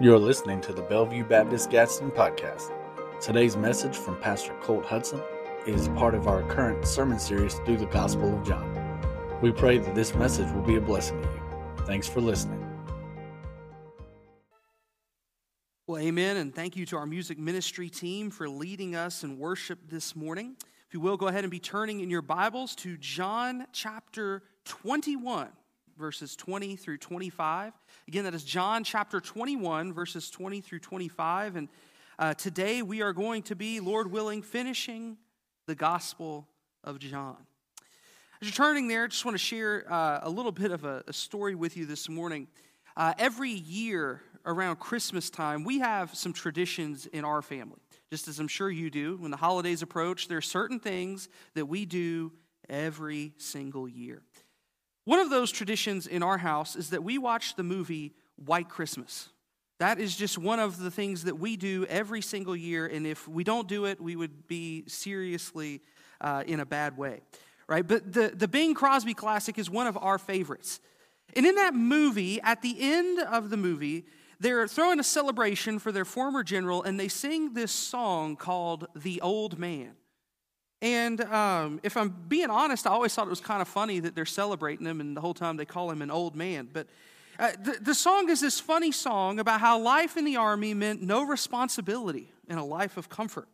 You're listening to the Bellevue Baptist Gadsden podcast. Today's message from Pastor Colt Hudson is part of our current sermon series through the Gospel of John. We pray that this message will be a blessing to you. Thanks for listening. Well, amen, and thank you to our music ministry team for leading us in worship this morning. If you will, go ahead and be turning in your Bibles to John chapter 21 verses 20 through 25. Again, that is John chapter 21, verses 20 through 25. And uh, today we are going to be, Lord willing, finishing the Gospel of John. As you're turning there, I just want to share uh, a little bit of a, a, story with you this morning. Uh, every year around Christmas time, we have some traditions in our family, just as I'm sure you do. When the holidays approach, there are certain things that we do every single year. One of those traditions in our house is that we watch the movie White Christmas. That is just one of the things that we do every single year, and if we don't do it, we would be seriously uh, in a bad way, right? But the, the Bing Crosby classic is one of our favorites. And in that movie, at the end of the movie, they're throwing a celebration for their former general, and they sing this song called The Old Man. And um, if I'm being honest, I always thought it was kind of funny that they're celebrating him and the whole time they call him an old man. But uh, the, the song is this funny song about how life in the army meant no responsibility and a life of comfort.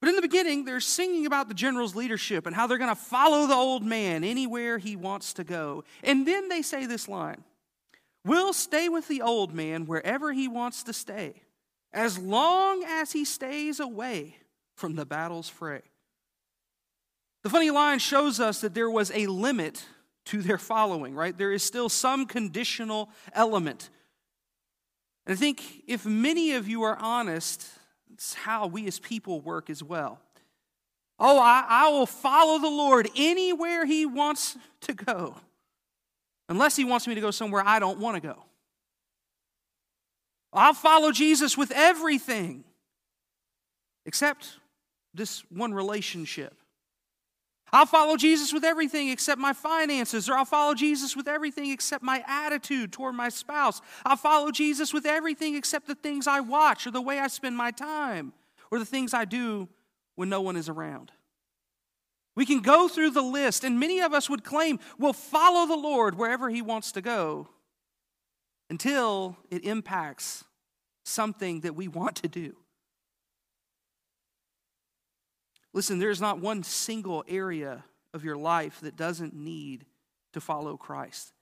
But in the beginning, they're singing about the general's leadership and how they're going to follow the old man anywhere he wants to go. And then they say this line We'll stay with the old man wherever he wants to stay, as long as he stays away from the battle's fray. The funny line shows us that there was a limit to their following, right? There is still some conditional element. And I think if many of you are honest, it's how we as people work as well. Oh, I, I will follow the Lord anywhere He wants to go, unless He wants me to go somewhere I don't want to go. I'll follow Jesus with everything except this one relationship. I'll follow Jesus with everything except my finances, or I'll follow Jesus with everything except my attitude toward my spouse. I'll follow Jesus with everything except the things I watch, or the way I spend my time, or the things I do when no one is around. We can go through the list, and many of us would claim we'll follow the Lord wherever He wants to go until it impacts something that we want to do. Listen, there's not one single area of your life that doesn't need to follow Christ.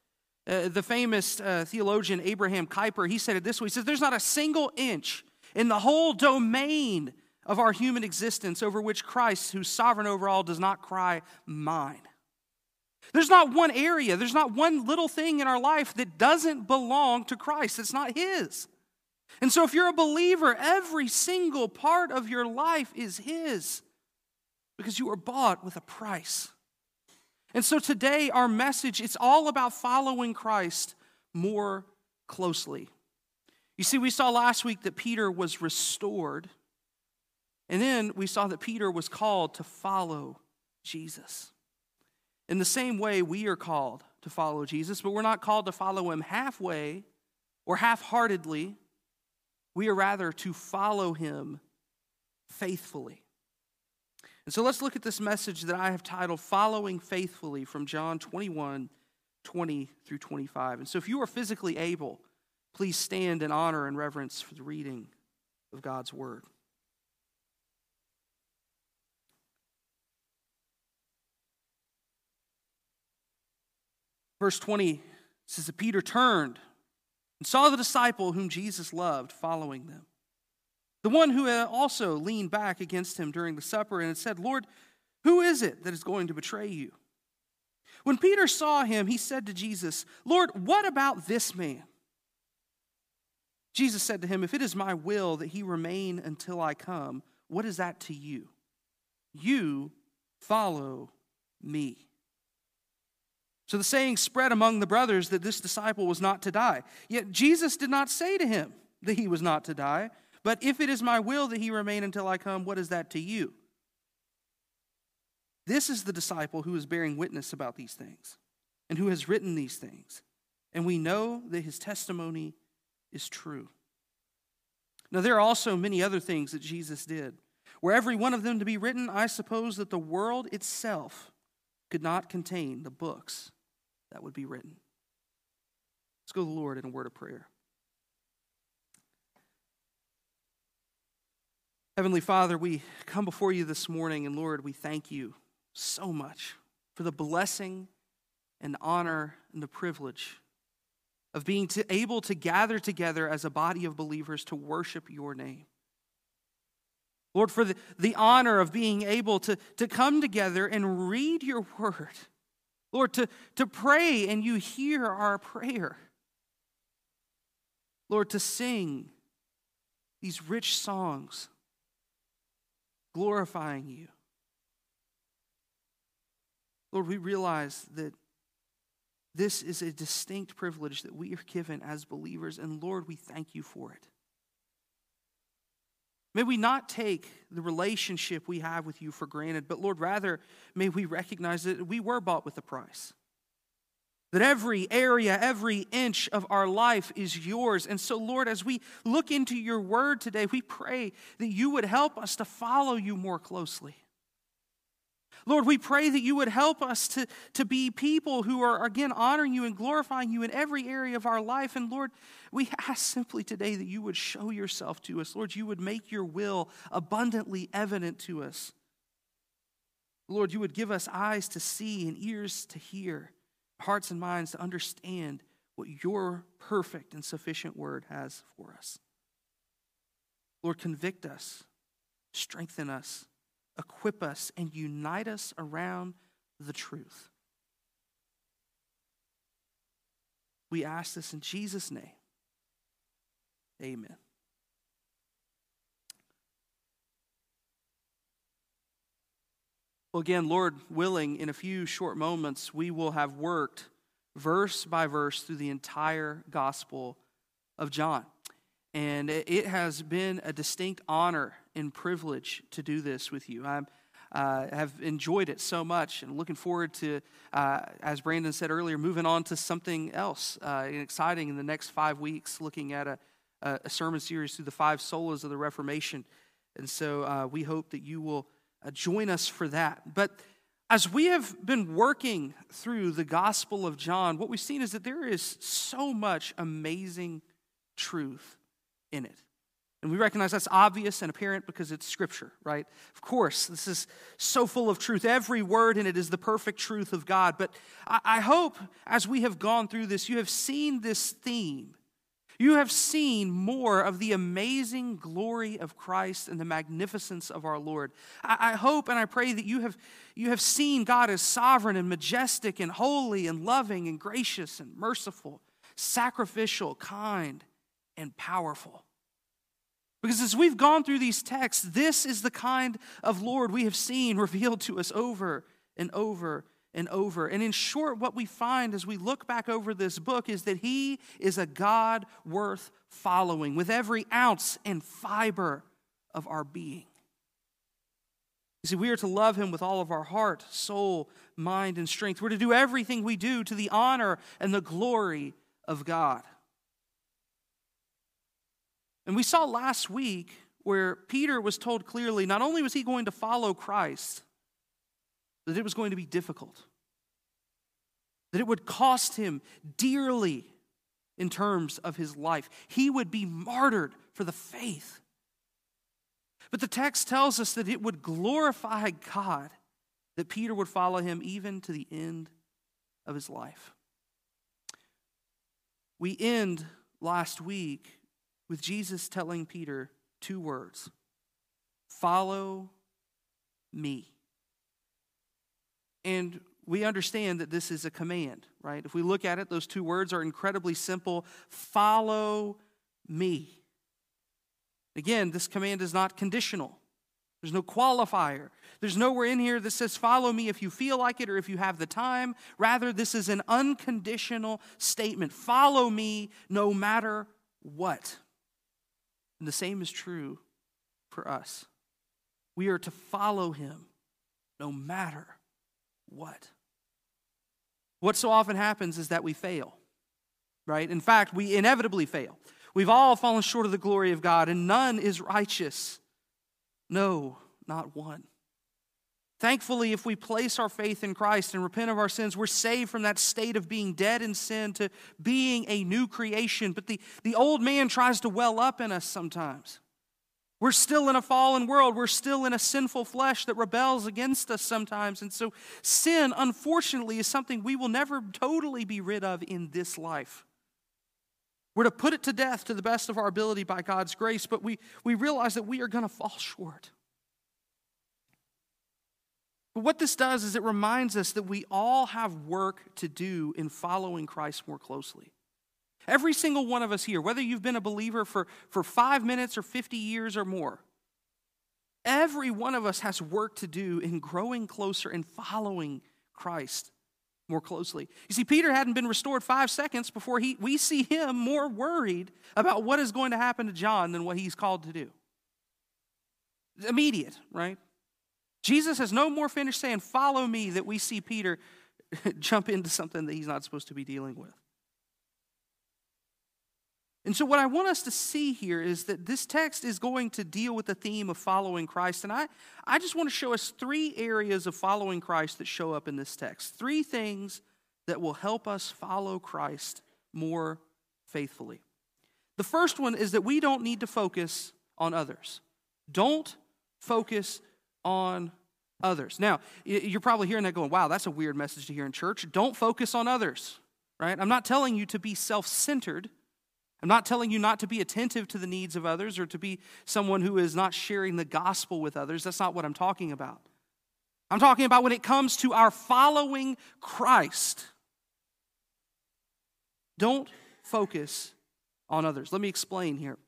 Uh, the famous uh, theologian Abraham Kuyper, he said it this way. He says, There's not a single inch in the whole domain of our human existence over which Christ, who's sovereign over all, does not cry, Mine. There's not one area, there's not one little thing in our life that doesn't belong to Christ. It's not His. And so, if you're a believer, every single part of your life is His because you were bought with a price. And so today, our message, it's all about following Christ more closely. You see, we saw last week that Peter was restored, and then we saw that Peter was called to follow Jesus. In the same way, we are called to follow Jesus, but we're not called to follow him halfway or half heartedly. We are rather to follow him faithfully. And so let's look at this message that I have titled Following Faithfully from John 21 20 through 25. And so if you are physically able, please stand in honor and reverence for the reading of God's word. Verse 20 says that Peter turned and saw the disciple whom Jesus loved following them. The one who also leaned back against him during the supper and said, Lord, who is it that is going to betray you? When Peter saw him, he said to Jesus, Lord, what about this man? Jesus said to him, If it is my will that he remain until I come, what is that to you? You follow me. So the saying spread among the brothers that this disciple was not to die. Yet Jesus did not say to him that he was not to die. But if it is my will that he remain until I come, what is that to you? This is the disciple who is bearing witness about these things and who has written these things. And we know that his testimony is true. Now, there are also many other things that Jesus did. Were every one of them to be written, I suppose that the world itself could not contain the books that would be written. Let's go to the Lord in a word of prayer. Heavenly Father, we come before you this morning, and Lord, we thank you so much for the blessing and honor and the privilege of being to, able to gather together as a body of believers to worship your name. Lord, for the, the honor of being able to, to come together and read your word. Lord, to, to pray and you hear our prayer. Lord, to sing these rich songs glorifying you. Lord, we realize that this is a distinct privilege that we are given as believers, and Lord, we thank you for it. May we not take the relationship we have with you for granted, but Lord, rather, may we recognize that we were bought with a price. That every area, every inch of our life is yours. And so, Lord, as we look into your word today, we pray that you would help us to follow you more closely. Lord, we pray that you would help us to, to be people who are, again, honoring you and glorifying you in every area of our life. And Lord, we ask simply today that you would show yourself to us. Lord, you would make your will abundantly evident to us. Lord, you would give us eyes to see and ears to hear hearts and minds to understand what your perfect and sufficient word has for us. Lord, convict us, strengthen us, equip us, and unite us around the truth. We ask this in Jesus' name. Amen. Well, again, Lord willing, in a few short moments, we will have worked verse by verse through the entire Gospel of John. And it has been a distinct honor and privilege to do this with you. I uh, have enjoyed it so much and looking forward to, uh, as Brandon said earlier, moving on to something else uh, exciting in the next five weeks, looking at a, a, sermon series through the five solas of the Reformation. And so uh, we hope that you will Uh, join us for that. But as we have been working through the Gospel of John, what we've seen is that there is so much amazing truth in it. And we recognize that's obvious and apparent because it's scripture, right? Of course, this is so full of truth. Every word in it is the perfect truth of God. But I hope as we have gone through this, you have seen this theme you have seen more of the amazing glory of Christ and the magnificence of our Lord. I, I, hope and I pray that you have, you have seen God as sovereign and majestic and holy and loving and gracious and merciful, sacrificial, kind, and powerful. Because as we've gone through these texts, this is the kind of Lord we have seen revealed to us over and over and over. And in short, what we find as we look back over this book is that he is a God worth following with every ounce and fiber of our being. You see, we are to love him with all of our heart, soul, mind, and strength. We're to do everything we do to the honor and the glory of God. And we saw last week where Peter was told clearly not only was he going to follow Christ, that it was going to be difficult, that it would cost him dearly in terms of his life. He would be martyred for the faith. But the text tells us that it would glorify God that Peter would follow him even to the end of his life. We end last week with Jesus telling Peter two words follow me. And we understand that this is a command, right? If we look at it, those two words are incredibly simple follow me. Again, this command is not conditional. There's no qualifier. There's nowhere in here that says, follow me if you feel like it or if you have the time. Rather, this is an unconditional statement. Follow me no matter what. And the same is true for us. We are to follow him no matter what? What so often happens is that we fail, right? In fact, we inevitably fail. We've all fallen short of the glory of God, and none is righteous. No, not one. Thankfully, if we place our faith in Christ and repent of our sins, we're saved from that state of being dead in sin to being a new creation. But the, the old man tries to well up in us sometimes. We're still in a fallen world. We're still in a sinful flesh that rebels against us sometimes. And so, sin, unfortunately, is something we will never totally be rid of in this life. We're to put it to death to the best of our ability by God's grace, but we, we realize that we are going to fall short. But what this does is it reminds us that we all have work to do in following Christ more closely. Every single one of us here, whether you've been a believer for, for five minutes or 50 years or more, every one of us has work to do in growing closer and following Christ more closely. You see, Peter hadn't been restored five seconds before he, we see him more worried about what is going to happen to John than what he's called to do. Immediate, right? Jesus has no more finished saying, Follow me, that we see Peter jump into something that he's not supposed to be dealing with. And so, what I want us to see here is that this text is going to deal with the theme of following Christ. And I, I just want to show us three areas of following Christ that show up in this text. Three things that will help us follow Christ more faithfully. The first one is that we don't need to focus on others. Don't focus on others. Now, you're probably hearing that going, wow, that's a weird message to hear in church. Don't focus on others, right? I'm not telling you to be self centered. I'm not telling you not to be attentive to the needs of others or to be someone who is not sharing the gospel with others. That's not what I'm talking about. I'm talking about when it comes to our following Christ. Don't focus on others. Let me explain here.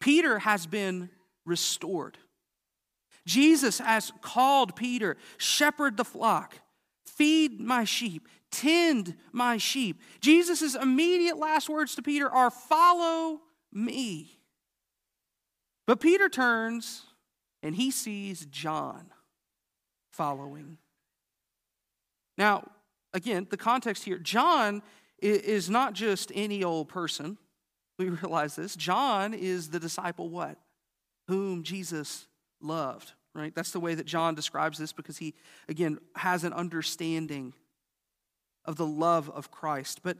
Peter has been restored. Jesus has called Peter, shepherd the flock, feed my sheep, tend my sheep. Jesus' immediate last words to Peter are, Follow me. But Peter turns and he sees John following. Now, again, the context here John is not just any old person. We realize this. John is the disciple, what? Whom Jesus loved, right? That's the way that John describes this because he, again, has an understanding of the love of Christ. But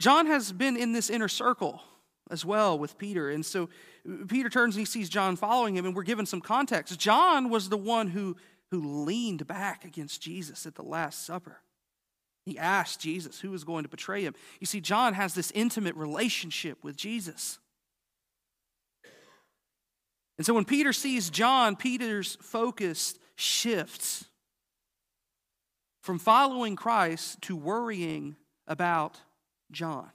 John has been in this inner circle as well with Peter. And so Peter turns and he sees John following him, and we're given some context. John was the one who, who leaned back against Jesus at the Last Supper. He asked Jesus who was going to betray him. You see, John has this intimate relationship with Jesus. And so when Peter sees John, Peter's focus shifts from following Christ to worrying about John.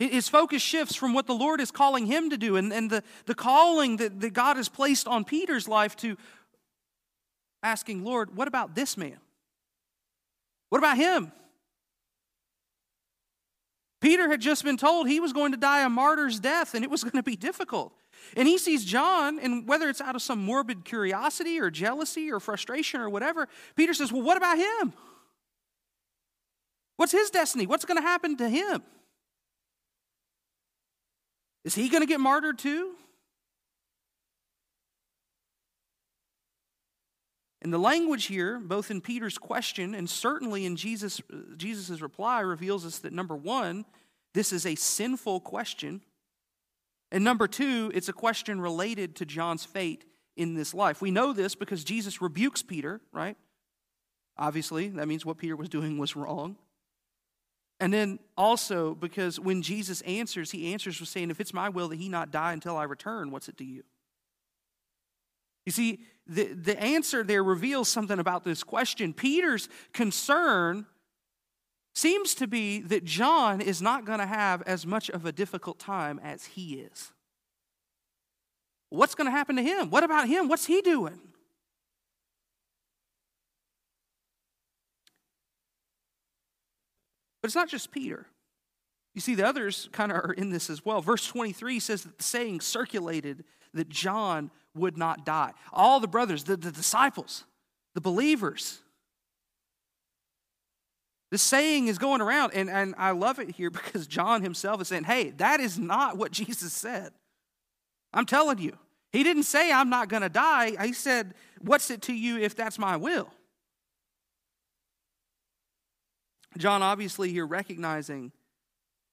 His focus shifts from what the Lord is calling him to do and, and the, the calling that, that God has placed on Peter's life to asking, Lord, what about this man? What about him? Peter had just been told he was going to die a martyr's death and it was going to be difficult. And he sees John, and whether it's out of some morbid curiosity or jealousy or frustration or whatever, Peter says, Well, what about him? What's his destiny? What's going to happen to him? Is he going to get martyred too? And the language here, both in Peter's question and certainly in Jesus' uh, Jesus's reply, reveals us that number one, this is a sinful question. And number two, it's a question related to John's fate in this life. We know this because Jesus rebukes Peter, right? Obviously, that means what Peter was doing was wrong. And then also because when Jesus answers, he answers with saying, If it's my will that he not die until I return, what's it to you? You see, the, the answer there reveals something about this question. Peter's concern seems to be that John is not going to have as much of a difficult time as he is. What's going to happen to him? What about him? What's he doing? But it's not just Peter. You see, the others kind of are in this as well. Verse 23 says that the saying circulated that John would not die. All the brothers, the, the disciples, the believers, This saying is going around, and, and I love it here because John himself is saying, hey, that is not what Jesus said. I'm telling you. He didn't say, I'm not going to die. He said, What's it to you if that's my will? John obviously here recognizing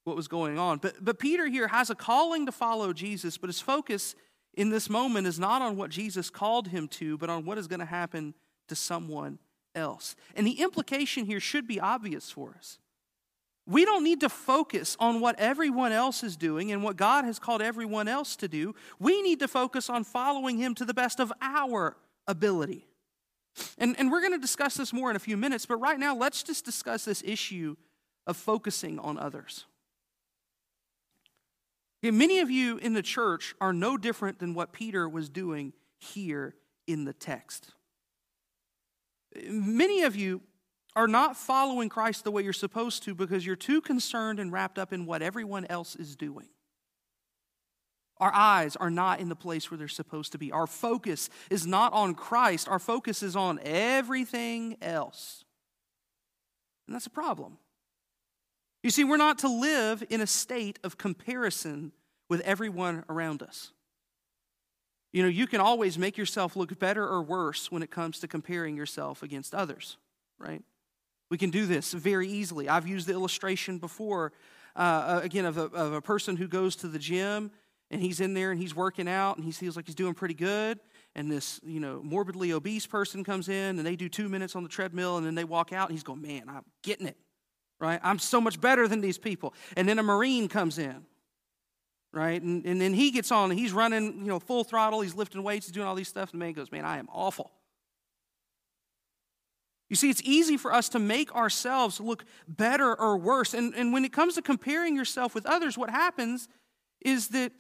what was going on. But, but Peter here has a calling to follow Jesus, but his focus in this moment is not on what Jesus called him to, but on what is going to happen to someone else. And the implication here should be obvious for us. We don't need to focus on what everyone else is doing and what God has called everyone else to do. We need to focus on following Him to the best of our ability. And, and we're going to discuss this more in a few minutes, but right now, let's just discuss this issue of focusing on others. Okay, many of you in the church are no different than what Peter was doing here in the text. Many of you are not following Christ the way you're supposed to because you're too concerned and wrapped up in what everyone else is doing. Our eyes are not in the place where they're supposed to be. Our focus is not on Christ, our focus is on everything else. And that's a problem. You see, we're not to live in a state of comparison with everyone around us. You know, you can always make yourself look better or worse when it comes to comparing yourself against others, right? We can do this very easily. I've used the illustration before, uh, again, of a, of a person who goes to the gym and he's in there and he's working out and he feels like he's doing pretty good. And this, you know, morbidly obese person comes in and they do two minutes on the treadmill and then they walk out and he's going, man, I'm getting it, right? I'm so much better than these people. And then a Marine comes in right? And, and then he gets on and he's running, you know, full throttle. He's lifting weights, he's doing all these stuff. And the man goes, Man, I am awful. You see, it's easy for us to make ourselves look better or worse. And, and when it comes to comparing yourself with others, what happens is that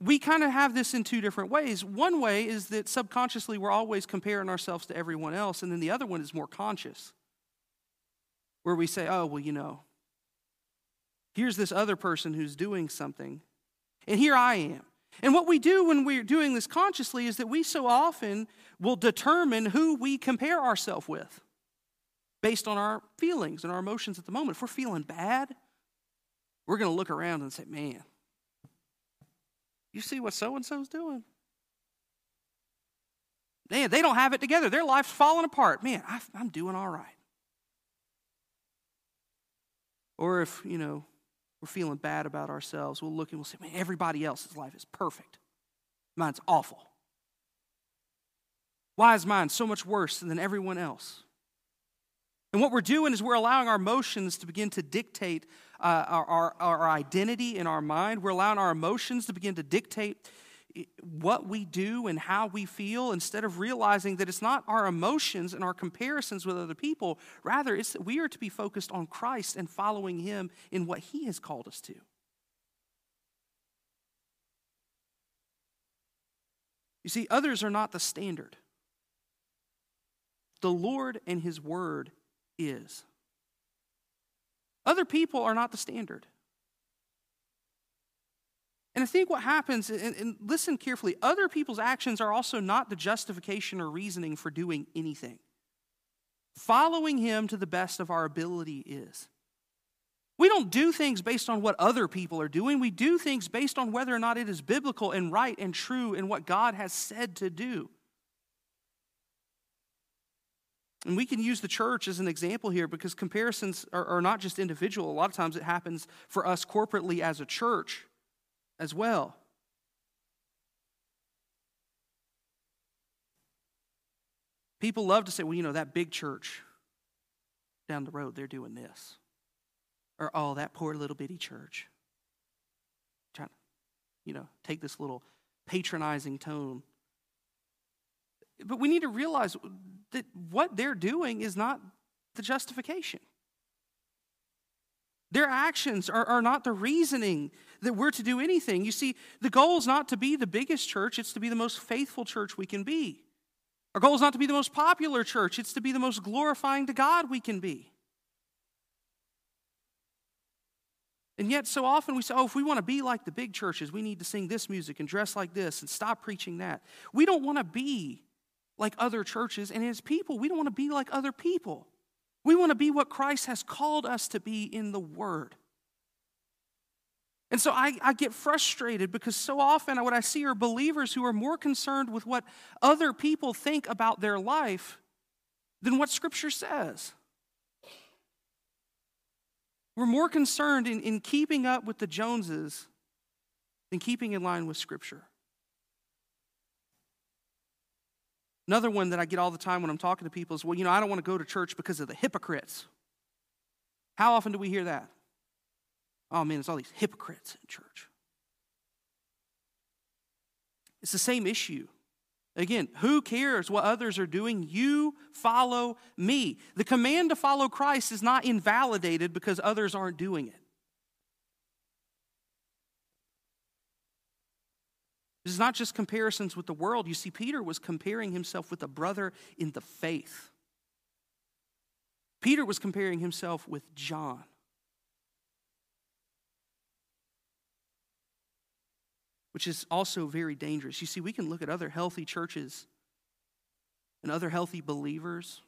we kind of have this in two different ways. One way is that subconsciously we're always comparing ourselves to everyone else. And then the other one is more conscious, where we say, Oh, well, you know, here's this other person who's doing something and here I am. And what we do when we're doing this consciously is that we so often will determine who we compare ourselves with based on our feelings and our emotions at the moment. If we're feeling bad, we're going to look around and say, man, you see what so and so's doing? Man, they don't have it together. Their life's falling apart. Man, I, I'm doing all right. Or if, you know, we're feeling bad about ourselves, we'll look and we'll say, man, everybody else's life is perfect. Mine's awful. Why is mine so much worse than everyone else? And what we're doing is we're allowing our emotions to begin to dictate uh, our, our, our identity in our mind. We're allowing our emotions to begin to dictate what we do and how we feel instead of realizing that it's not our emotions and our comparisons with other people. Rather, it's that we are to be focused on Christ and following Him in what He has called us to. You see, others are not the standard. The Lord and His Word is. Other people are not the standard. And I think what happens, and, and, listen carefully, other people's actions are also not the justification or reasoning for doing anything. Following Him to the best of our ability is. We don't do things based on what other people are doing. We do things based on whether or not it is biblical and right and true and what God has said to do. And we can use the church as an example here because comparisons are, are not just individual. A lot of times it happens for us corporately as a church as well. People love to say, well, you know, that big church down the road, they're doing this. Or, oh, that poor little bitty church. Trying to, you know, take this little patronizing tone. But we need to realize that what they're doing is not the justification. Their actions are, are not the reasoning that we're to do anything. You see, the goal is not to be the biggest church, it's to be the most faithful church we can be. Our goal is not to be the most popular church, it's to be the most glorifying to God we can be. And yet, so often we say, oh, if we want to be like the big churches, we need to sing this music and dress like this and stop preaching that. We don't want to be like other churches, and as people, we don't want to be like other people. We want to be what Christ has called us to be in the Word. And so I, I, get frustrated because so often what I see are believers who are more concerned with what other people think about their life than what Scripture says. We're more concerned in, in keeping up with the Joneses than keeping in line with Scripture. Another one that I get all the time when I'm talking to people is, well, you know, I don't want to go to church because of the hypocrites. How often do we hear that? Oh man, it's all these hypocrites in church. It's the same issue. Again, who cares what others are doing? You follow me. The command to follow Christ is not invalidated because others aren't doing it. This is not just comparisons with the world. You see, Peter was comparing himself with a brother in the faith. Peter was comparing himself with John. Which is also very dangerous. You see, we can look at other healthy churches and other healthy believers.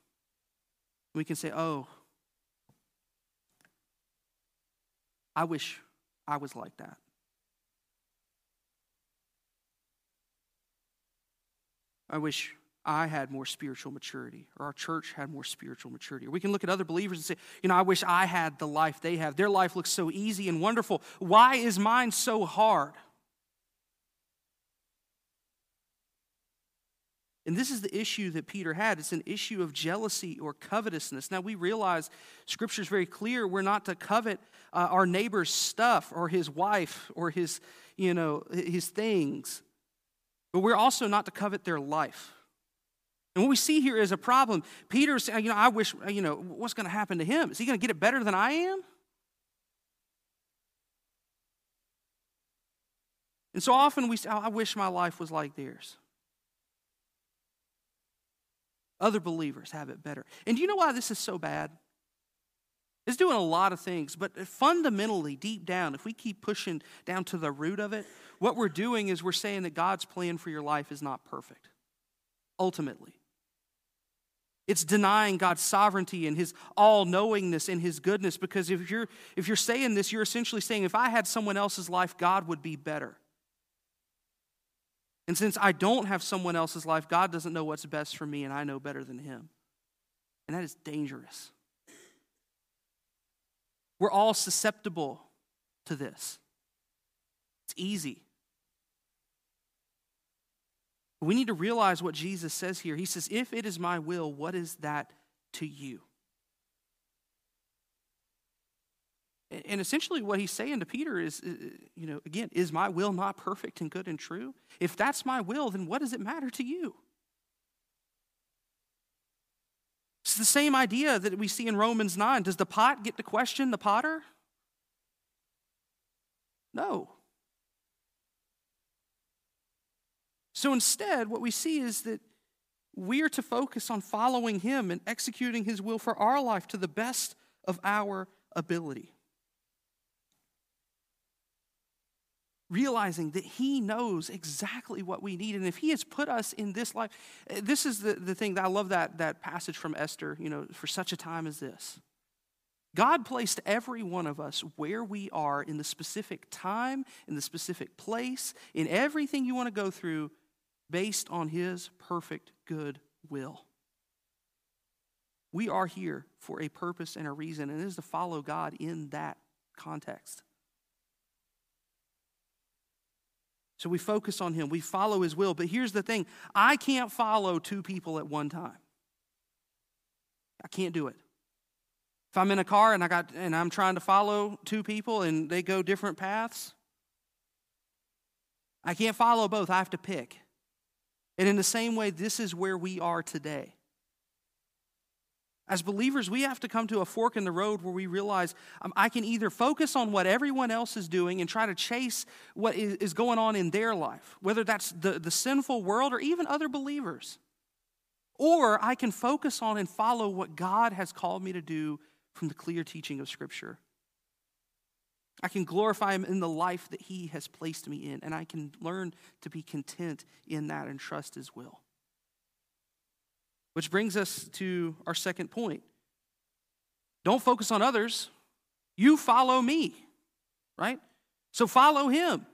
We can say, oh, I wish I was like that. I wish I had more spiritual maturity, or our church had more spiritual maturity. Or we can look at other believers and say, you know, I wish I had the life they have. Their life looks so easy and wonderful. Why is mine so hard? And this is the issue that Peter had. It's an issue of jealousy or covetousness. Now, we realize Scripture is very clear. We're not to covet uh, our neighbor's stuff or his wife or his, you know, his things. But we're also not to covet their life. And what we see here is a problem. Peter's you know, I wish, you know, what's going to happen to him? Is he going to get it better than I am? And so often we say, oh, I wish my life was like theirs. Other believers have it better. And do you know why this is so bad? It's doing a lot of things, but fundamentally, deep down, if we keep pushing down to the root of it, what we're doing is we're saying that God's plan for your life is not perfect, ultimately. It's denying God's sovereignty and his all-knowingness and his goodness because if you're if you're saying this you're essentially saying if I had someone else's life God would be better. And since I don't have someone else's life God doesn't know what's best for me and I know better than him. And that is dangerous. We're all susceptible to this. It's easy. We need to realize what Jesus says here. He says, If it is my will, what is that to you? And essentially, what he's saying to Peter is, you know, again, is my will not perfect and good and true? If that's my will, then what does it matter to you? It's the same idea that we see in Romans 9. Does the pot get to question the potter? No. So instead, what we see is that we are to focus on following Him and executing His will for our life to the best of our ability. Realizing that He knows exactly what we need. And if He has put us in this life, eh, this is the, the thing that I love that, that passage from Esther, you know, for such a time as this. God placed every one of us where we are in the specific time, in the specific place, in everything you want to go through based on His perfect good will. We are here for a purpose and a reason, and it is to follow God in that context. So we focus on Him, we follow His will. But here's the thing I can't follow two people at one time. I can't do it. If I'm in a car and I got and I'm trying to follow two people and they go different paths, I can't follow both. I have to pick. And in the same way, this is where we are today. As believers, we have to come to a fork in the road where we realize um, I can either focus on what everyone else is doing and try to chase what is, going on in their life, whether that's the, the sinful world or even other believers. Or I can focus on and follow what God has called me to do from the clear teaching of Scripture. I can glorify Him in the life that He has placed me in, and I can learn to be content in that and trust His will. Which brings us to our second point. Don't focus on others. You follow me, right? So follow him.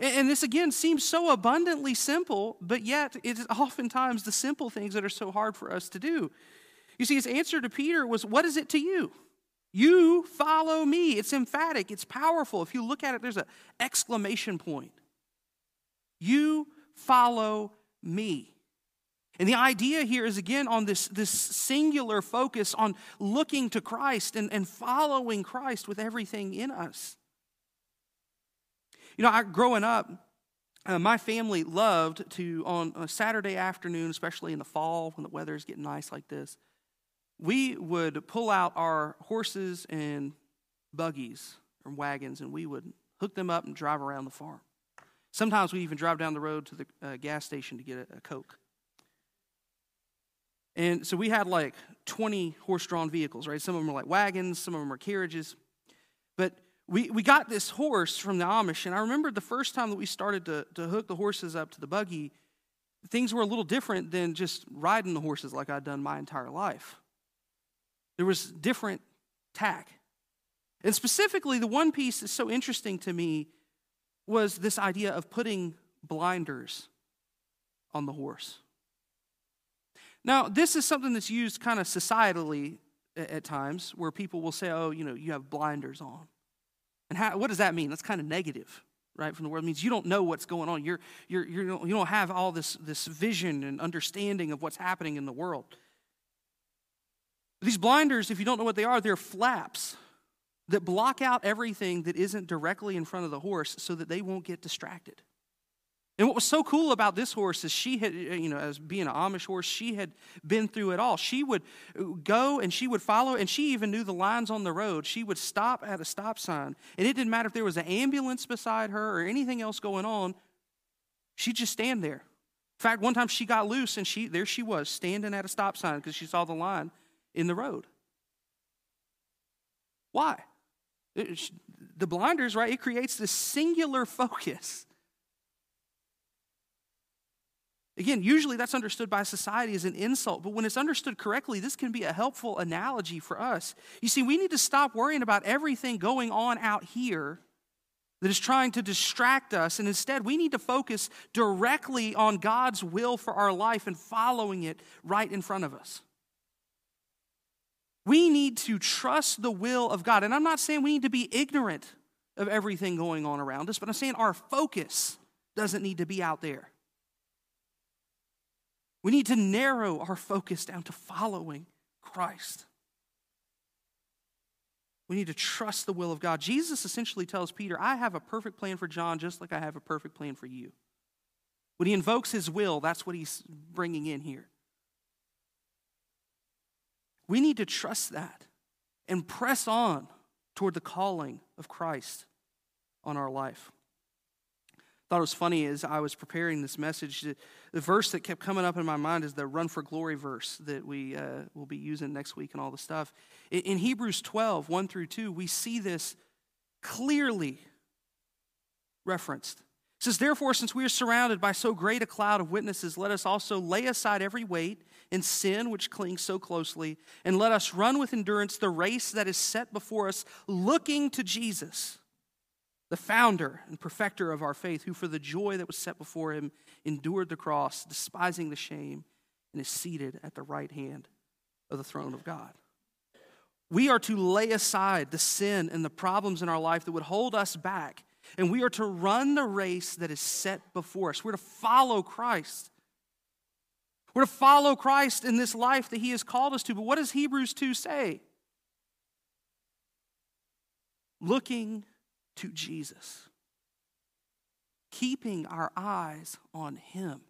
And this again seems so abundantly simple, but yet it is oftentimes the simple things that are so hard for us to do. You see, his answer to Peter was, What is it to you? You follow me. It's emphatic, it's powerful. If you look at it, there's an exclamation point. You follow me. And the idea here is again on this, this singular focus on looking to Christ and, and following Christ with everything in us. You know, I, growing up, uh, my family loved to, on a Saturday afternoon, especially in the fall when the weather is getting nice like this, we would pull out our horses and buggies or wagons and we would hook them up and drive around the farm. Sometimes we even drive down the road to the uh, gas station to get a, a Coke. And so we had like 20 horse drawn vehicles, right? Some of them are like wagons, some of them are carriages. But we, we got this horse from the Amish, and I remember the first time that we started to, to hook the horses up to the buggy, things were a little different than just riding the horses like I'd done my entire life. There was different tack. And specifically, the one piece that's so interesting to me was this idea of putting blinders on the horse. Now, this is something that's used kind of societally at times where people will say, oh, you know, you have blinders on. And how, what does that mean? That's kind of negative, right, from the world. It means you don't know what's going on. You're, you're, you're, you don't have all this, this vision and understanding of what's happening in the world. These blinders, if you don't know what they are, they're flaps that block out everything that isn't directly in front of the horse so that they won't get distracted. And what was so cool about this horse is she had, you know, as being an Amish horse, she had been through it all. She would go and she would follow, and she even knew the lines on the road. She would stop at a stop sign, and it didn't matter if there was an ambulance beside her or anything else going on. She'd just stand there. In fact, one time she got loose, and she there she was standing at a stop sign because she saw the line in the road. Why? It, the blinders, right? It creates this singular focus Again, usually that's understood by society as an insult, but when it's understood correctly, this can be a helpful analogy for us. You see, we need to stop worrying about everything going on out here that is trying to distract us, and instead we need to focus directly on God's will for our life and following it right in front of us. We need to trust the will of God. And I'm not saying we need to be ignorant of everything going on around us, but I'm saying our focus doesn't need to be out there. We need to narrow our focus down to following Christ. We need to trust the will of God. Jesus essentially tells Peter, I have a perfect plan for John just like I have a perfect plan for you. When he invokes his will, that's what he's bringing in here. We need to trust that and press on toward the calling of Christ on our life thought it was funny as I was preparing this message. The verse that kept coming up in my mind is the run for glory verse that we uh, will be using next week and all the stuff. In, Hebrews 12, 1 through 2, we see this clearly referenced. It says, Therefore, since we are surrounded by so great a cloud of witnesses, let us also lay aside every weight and sin which clings so closely, and let us run with endurance the race that is set before us, looking to Jesus the founder and perfecter of our faith, who for the joy that was set before him endured the cross, despising the shame, and is seated at the right hand of the throne of God. We are to lay aside the sin and the problems in our life that would hold us back, and we are to run the race that is set before us. We're to follow Christ. We're to follow Christ in this life that He has called us to. But what does Hebrews 2 say? Looking to Jesus, keeping our eyes on Him.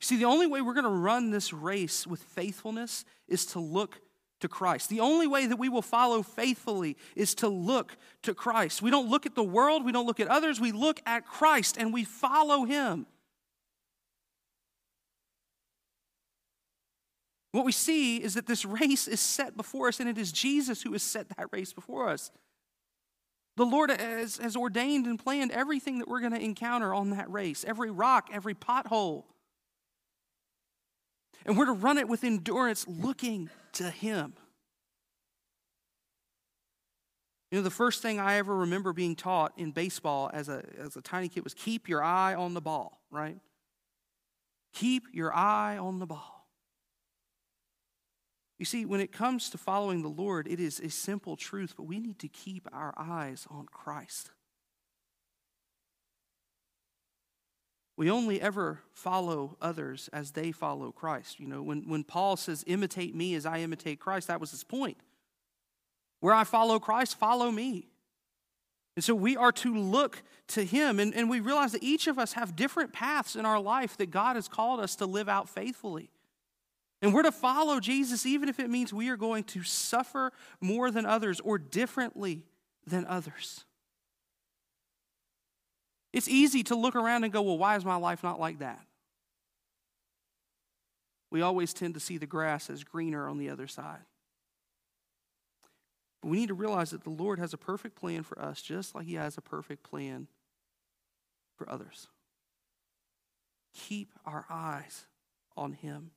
See, the only way we're going to run this race with faithfulness is to look to Christ. The only way that we will follow faithfully is to look to Christ. We don't look at the world, we don't look at others, we look at Christ and we follow Him. What we see is that this race is set before us, and it is Jesus who has set that race before us. The Lord has, has ordained and planned everything that we're going to encounter on that race every rock, every pothole. And we're to run it with endurance, looking to Him. You know, the first thing I ever remember being taught in baseball as a, as a tiny kid was keep your eye on the ball, right? Keep your eye on the ball. You see, when it comes to following the Lord, it is a simple truth, but we need to keep our eyes on Christ. We only ever follow others as they follow Christ. You know, when, when Paul says, imitate me as I imitate Christ, that was his point. Where I follow Christ, follow me. And so we are to look to him. And, and we realize that each of us have different paths in our life that God has called us to live out faithfully. And we're to follow Jesus even if it means we are going to suffer more than others or differently than others. It's easy to look around and go, well, why is my life not like that? We always tend to see the grass as greener on the other side. But we need to realize that the Lord has a perfect plan for us, just like He has a perfect plan for others. Keep our eyes on Him.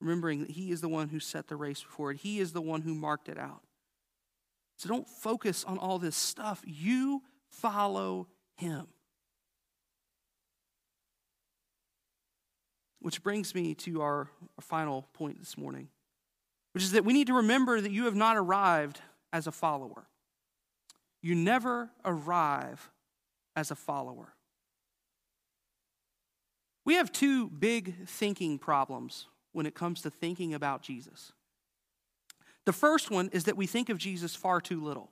Remembering that He is the one who set the race before it, He is the one who marked it out. So don't focus on all this stuff. You follow Him. Which brings me to our, our final point this morning which is that we need to remember that you have not arrived as a follower. You never arrive as a follower. We have two big thinking problems when it comes to thinking about Jesus. The first one is that we think of Jesus far too little.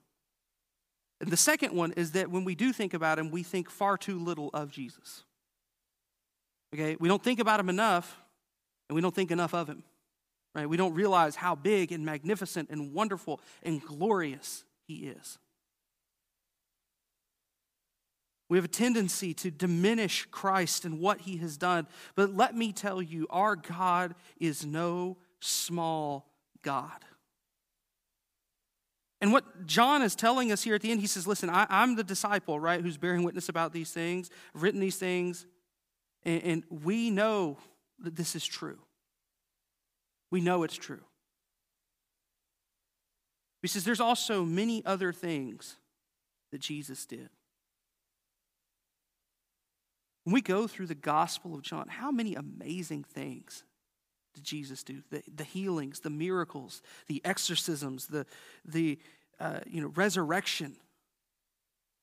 And the second one is that when we do think about him, we think far too little of Jesus. Okay? We don't think about him enough, and we don't think enough of him. Right? We don't realize how big and magnificent and wonderful and glorious he is. We have a tendency to diminish Christ and what he has done. But let me tell you, our God is no small God. And what John is telling us here at the end, he says, Listen, I, am the disciple, right, who's bearing witness about these things, written these things, and, and we know that this is true. We know it's true. He says there's also many other things that Jesus did. When we go through the Gospel of John, how many amazing things did Jesus do? The, the healings, the miracles, the exorcisms, the, the uh, you know, resurrection,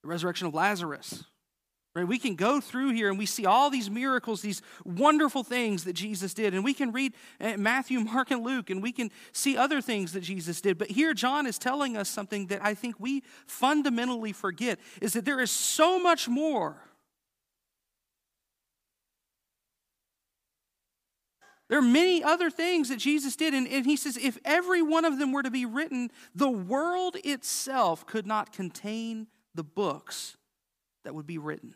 the resurrection of Lazarus, Right? We can go through here and we see all these miracles, these wonderful things that Jesus did. And we can read uh, Matthew, Mark, and Luke, and we can see other things that Jesus did. But here, John is telling us something that I think we fundamentally forget is that there is so much more. There are many other things that Jesus did. And, and he says, if every one of them were to be written, the world itself could not contain the books that would be written.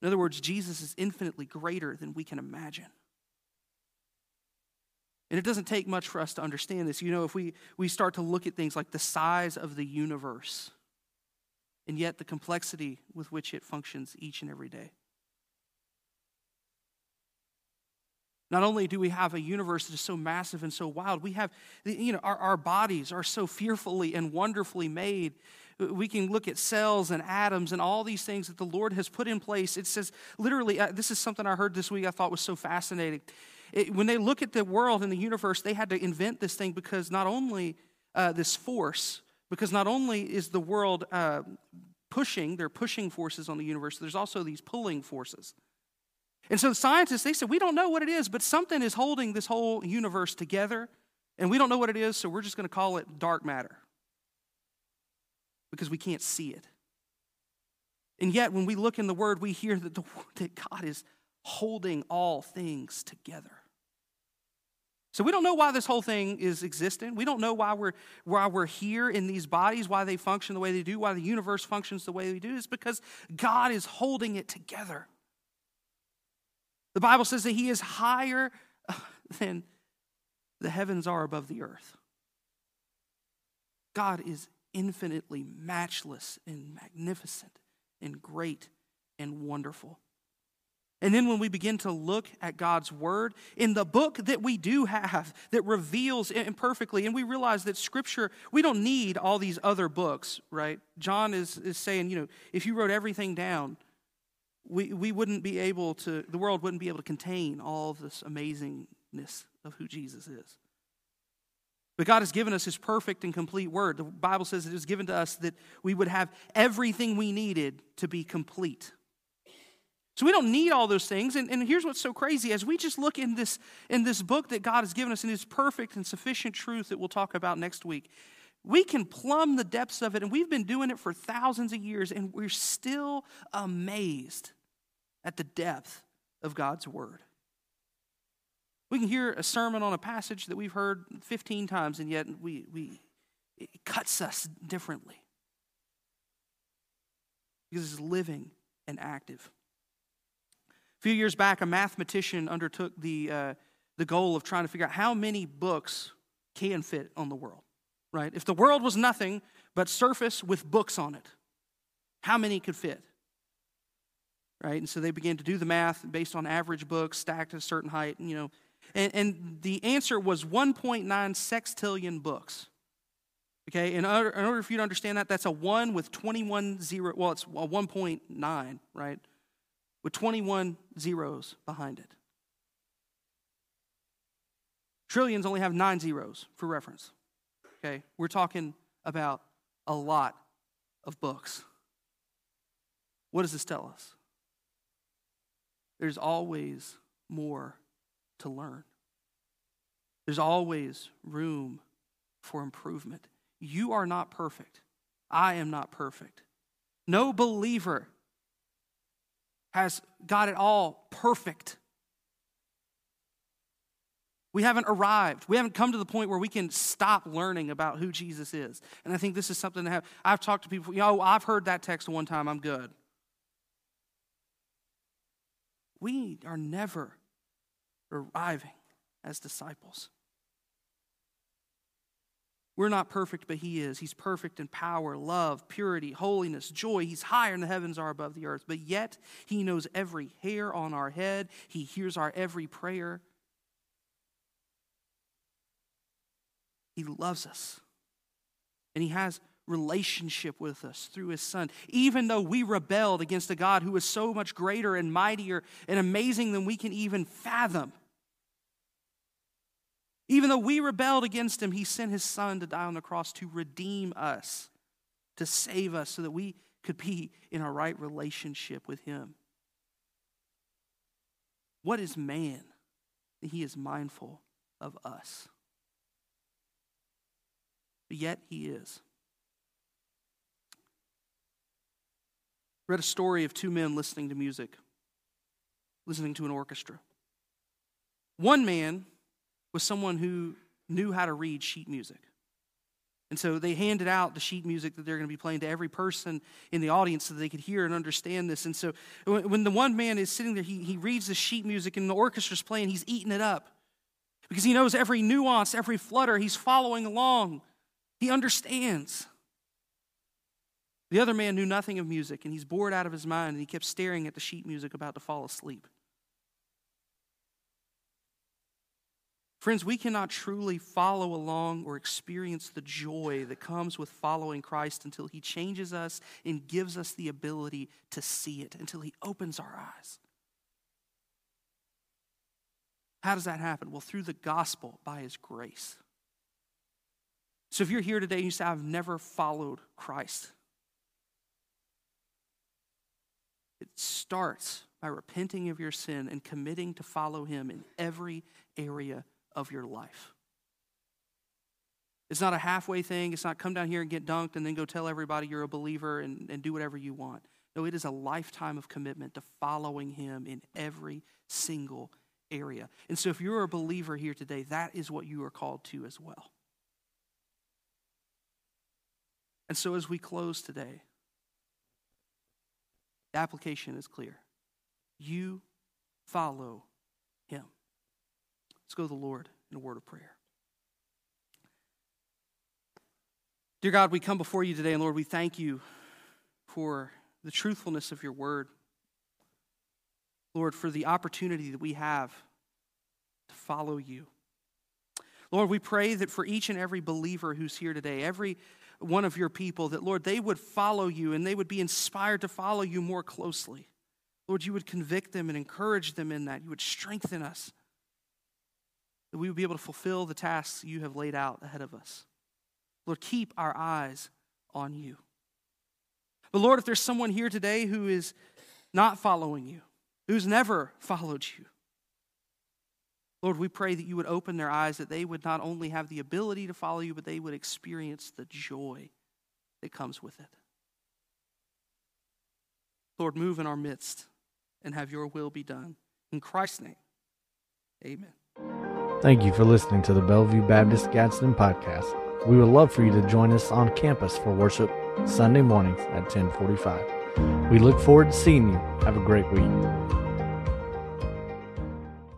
In other words, Jesus is infinitely greater than we can imagine. And it doesn't take much for us to understand this. You know, if we, we start to look at things like the size of the universe, and yet the complexity with which it functions each and every day. Not only do we have a universe that is so massive and so wild, we have, you know, our, our bodies are so fearfully and wonderfully made we can look at cells and atoms and all these things that the Lord has put in place. It says, literally, uh, this is something I heard this week I thought was so fascinating. It, when they look at the world and the universe, they had to invent this thing because not only uh, this force, because not only is the world uh, pushing, they're pushing forces on the universe, there's also these pulling forces. And so the scientists, they said, we don't know what it is, but something is holding this whole universe together, and we don't know what it is, so we're just going to call it dark matter because we can't see it. And yet, when we look in the Word, we hear that, the, that God is holding all things together. So we don't know why this whole thing is existent. We don't know why we're, why we're here in these bodies, why they function the way they do, why the universe functions the way they do. It's because God is holding it together. The Bible says that He is higher than the heavens are above the earth. God is infinitely matchless and magnificent and great and wonderful. And then when we begin to look at God's word in the book that we do have that reveals imperfectly, and we realize that scripture, we don't need all these other books, right? John is, is saying, you know, if you wrote everything down, we, we wouldn't be able to, the world wouldn't be able to contain all of this amazingness of who Jesus is. But God has given us His perfect and complete word. The Bible says it is given to us that we would have everything we needed to be complete. So we don't need all those things. And, and here's what's so crazy as we just look in this, in this book that God has given us in His perfect and sufficient truth that we'll talk about next week, we can plumb the depths of it. And we've been doing it for thousands of years, and we're still amazed at the depth of God's word. We can hear a sermon on a passage that we've heard 15 times, and yet we, we, it cuts us differently because it's living and active. A few years back, a mathematician undertook the, uh, the goal of trying to figure out how many books can fit on the world, right? If the world was nothing but surface with books on it, how many could fit? Right? And so they began to do the math based on average books stacked at a certain height, you know. And, and the answer was 1.9 sextillion books. Okay, in order, in order for you to understand that, that's a 1 with 21 zero, well, it's a 1.9, right? with 21 zeros behind it. Trillions only have nine zeros for reference. Okay, we're talking about a lot of books. What does this tell us? There's always more to learn. There's always room for improvement. You are not perfect. I am not perfect. No believer has got it all perfect. We haven't arrived. We haven't come to the point where we can stop learning about who Jesus is. And I think this is something to have. I've talked to people, you know, I've heard that text one time, I'm good. We are never arriving as disciples. We're not perfect, but He is. He's perfect in power, love, purity, holiness, joy. He's higher than the heavens are above the earth. But yet, He knows every hair on our head, He hears our every prayer. He loves us. And He has relationship with us through his son even though we rebelled against a god who is so much greater and mightier and amazing than we can even fathom even though we rebelled against him, he sent his son to die on the cross to redeem us, to save us, so that we could be in a right relationship with him. What is man that he is mindful of us? But yet he is. read a story of two men listening to music, listening to an orchestra. One man was someone who knew how to read sheet music. And so they handed out the sheet music that they're going to be playing to every person in the audience so they could hear and understand this. And so when the one man is sitting there, he, he reads the sheet music and the orchestra's playing, he's eating it up because he knows every nuance, every flutter. He's following along, he understands. The other man knew nothing of music and he's bored out of his mind and he kept staring at the sheet music about to fall asleep. Friends, we cannot truly follow along or experience the joy that comes with following Christ until He changes us and gives us the ability to see it, until He opens our eyes. How does that happen? Well, through the gospel by His grace. So if you're here today and you say, I've never followed Christ, it starts by repenting of your sin and committing to follow Him in every area of your life. It's not a halfway thing. It's not come down here and get dunked and then go tell everybody you're a believer and, and do whatever you want. No, it is a lifetime of commitment to following Him in every single area. And so, if you're a believer here today, that is what you are called to as well. And so, as we close today, the application is clear. You follow Him. Let's go to the Lord in a word of prayer. Dear God, we come before you today, and Lord, we thank you for the truthfulness of your word. Lord, for the opportunity that we have to follow you. Lord, we pray that for each and every believer who's here today, every one of your people, that, Lord, they would follow you and they would be inspired to follow you more closely. Lord, you would convict them and encourage them in that. You would strengthen us, that we would be able to fulfill the tasks you have laid out ahead of us. Lord, keep our eyes on you. But Lord, if there's someone here today who is not following you, who's never followed you, Lord, we pray that you would open their eyes, that they would not only have the ability to follow you, but they would experience the joy that comes with it. Lord, move in our midst and have your will be done. In Christ's name, amen. Thank you for listening to the Bellevue Baptist Gadsden podcast. We would love for you to join us on campus for worship Sunday mornings at 1045. We look forward to seeing you. Have a great week.